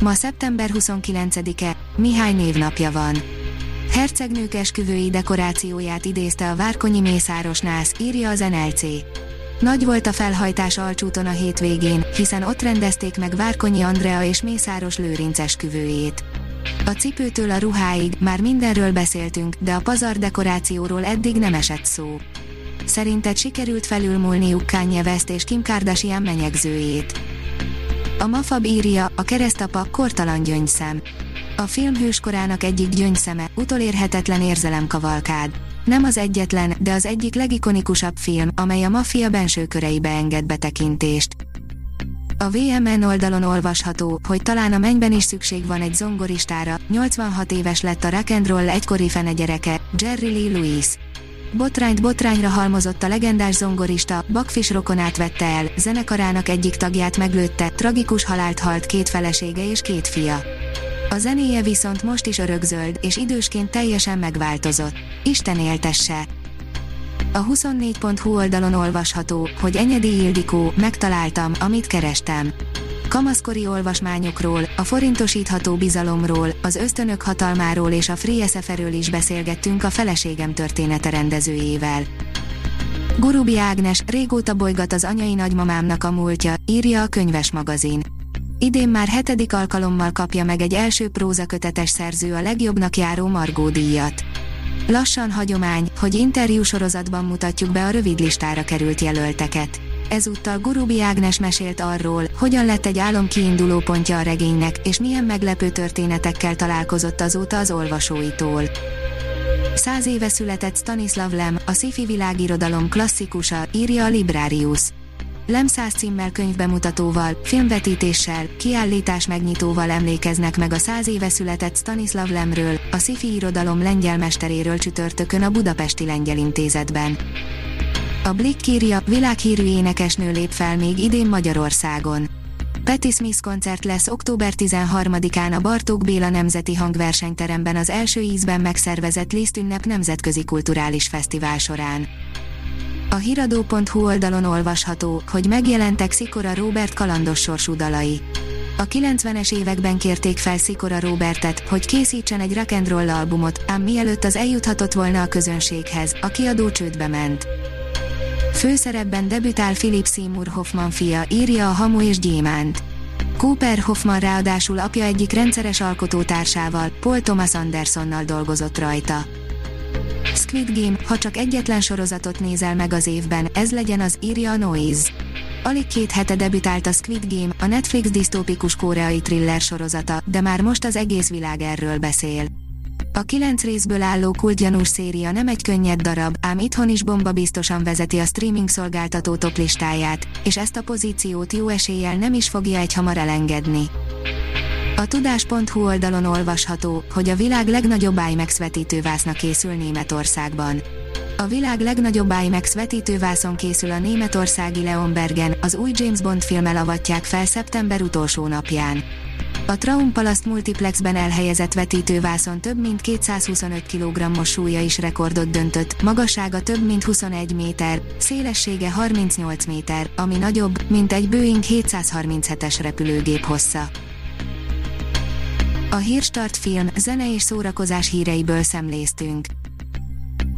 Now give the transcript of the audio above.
Ma szeptember 29-e, Mihály névnapja van. Hercegnők esküvői dekorációját idézte a Várkonyi Mészáros Nász, írja az NLC. Nagy volt a felhajtás Alcsúton a hétvégén, hiszen ott rendezték meg Várkonyi Andrea és Mészáros Lőrinc esküvőjét. A cipőtől a ruháig már mindenről beszéltünk, de a pazar dekorációról eddig nem esett szó. Szerinted sikerült felülmúlniuk Kanye West és Kim Kardashian menyegzőjét? A Mafab írja, a keresztapa kortalan gyöngyszem. A film hőskorának egyik gyöngyszeme, utolérhetetlen érzelemkavalkád. Nem az egyetlen, de az egyik legikonikusabb film, amely a maffia benső köreibe enged betekintést. A VMN oldalon olvasható, hogy talán a mennyben is szükség van egy zongoristára, 86 éves lett a rock'n'roll egykori gyereke, Jerry Lee Lewis. Botrányt botrányra halmozott a legendás zongorista, Bakfis rokonát vette el, zenekarának egyik tagját meglőtte, tragikus halált halt két felesége és két fia. A zenéje viszont most is örökzöld, és idősként teljesen megváltozott. Isten éltesse! A 24.hu oldalon olvasható, hogy Enyedi Ildikó, megtaláltam, amit kerestem kamaszkori olvasmányokról, a forintosítható bizalomról, az ösztönök hatalmáról és a Free SF-ről is beszélgettünk a feleségem története rendezőjével. Gurubi Ágnes régóta bolygat az anyai nagymamámnak a múltja, írja a könyves magazin. Idén már hetedik alkalommal kapja meg egy első prózakötetes szerző a legjobbnak járó Margó díjat. Lassan hagyomány, hogy interjú sorozatban mutatjuk be a rövid listára került jelölteket. Ezúttal Gurubi Ágnes mesélt arról, hogyan lett egy álom kiinduló pontja a regénynek, és milyen meglepő történetekkel találkozott azóta az olvasóitól. Száz éve született Stanislav Lem, a sci-fi világirodalom klasszikusa, írja a Librarius. Lem száz címmel könyvbemutatóval, filmvetítéssel, kiállítás megnyitóval emlékeznek meg a száz éve született Stanislav Lemről, a sci-fi irodalom lengyel mesteréről csütörtökön a Budapesti Lengyel Intézetben. A Blick írja, világhírű énekesnő lép fel még idén Magyarországon. Patti Smith koncert lesz október 13-án a Bartók Béla Nemzeti Hangversenyteremben az első ízben megszervezett Liszt ünnep nemzetközi kulturális fesztivál során. A hiradó.hu oldalon olvasható, hogy megjelentek Szikora Robert kalandos sorsú dalai. A 90-es években kérték fel Szikora Robertet, hogy készítsen egy rock'n'roll albumot, ám mielőtt az eljuthatott volna a közönséghez, a kiadó csődbe ment. Főszerepben debütál Philip Seymour Hoffman fia, írja a Hamu és Gyémánt. Cooper Hoffman ráadásul apja egyik rendszeres alkotótársával, Paul Thomas Andersonnal dolgozott rajta. Squid Game, ha csak egyetlen sorozatot nézel meg az évben, ez legyen az, írja a Noise. Alig két hete debütált a Squid Game, a Netflix disztópikus koreai thriller sorozata, de már most az egész világ erről beszél. A kilenc részből álló kultgyanús széria nem egy könnyed darab, ám itthon is bomba biztosan vezeti a streaming szolgáltató top listáját, és ezt a pozíciót jó eséllyel nem is fogja egy hamar elengedni. A tudás.hu oldalon olvasható, hogy a világ legnagyobb IMAX vetítővászna készül Németországban. A világ legnagyobb IMAX vetítővászon készül a németországi Leonbergen, az új James Bond filmmel avatják fel szeptember utolsó napján. A Traumpalaszt multiplexben elhelyezett vetítővászon több mint 225 kg-os súlya is rekordot döntött, magassága több mint 21 méter, szélessége 38 méter, ami nagyobb, mint egy Boeing 737-es repülőgép hossza. A Hírstart film, zene és szórakozás híreiből szemléztünk.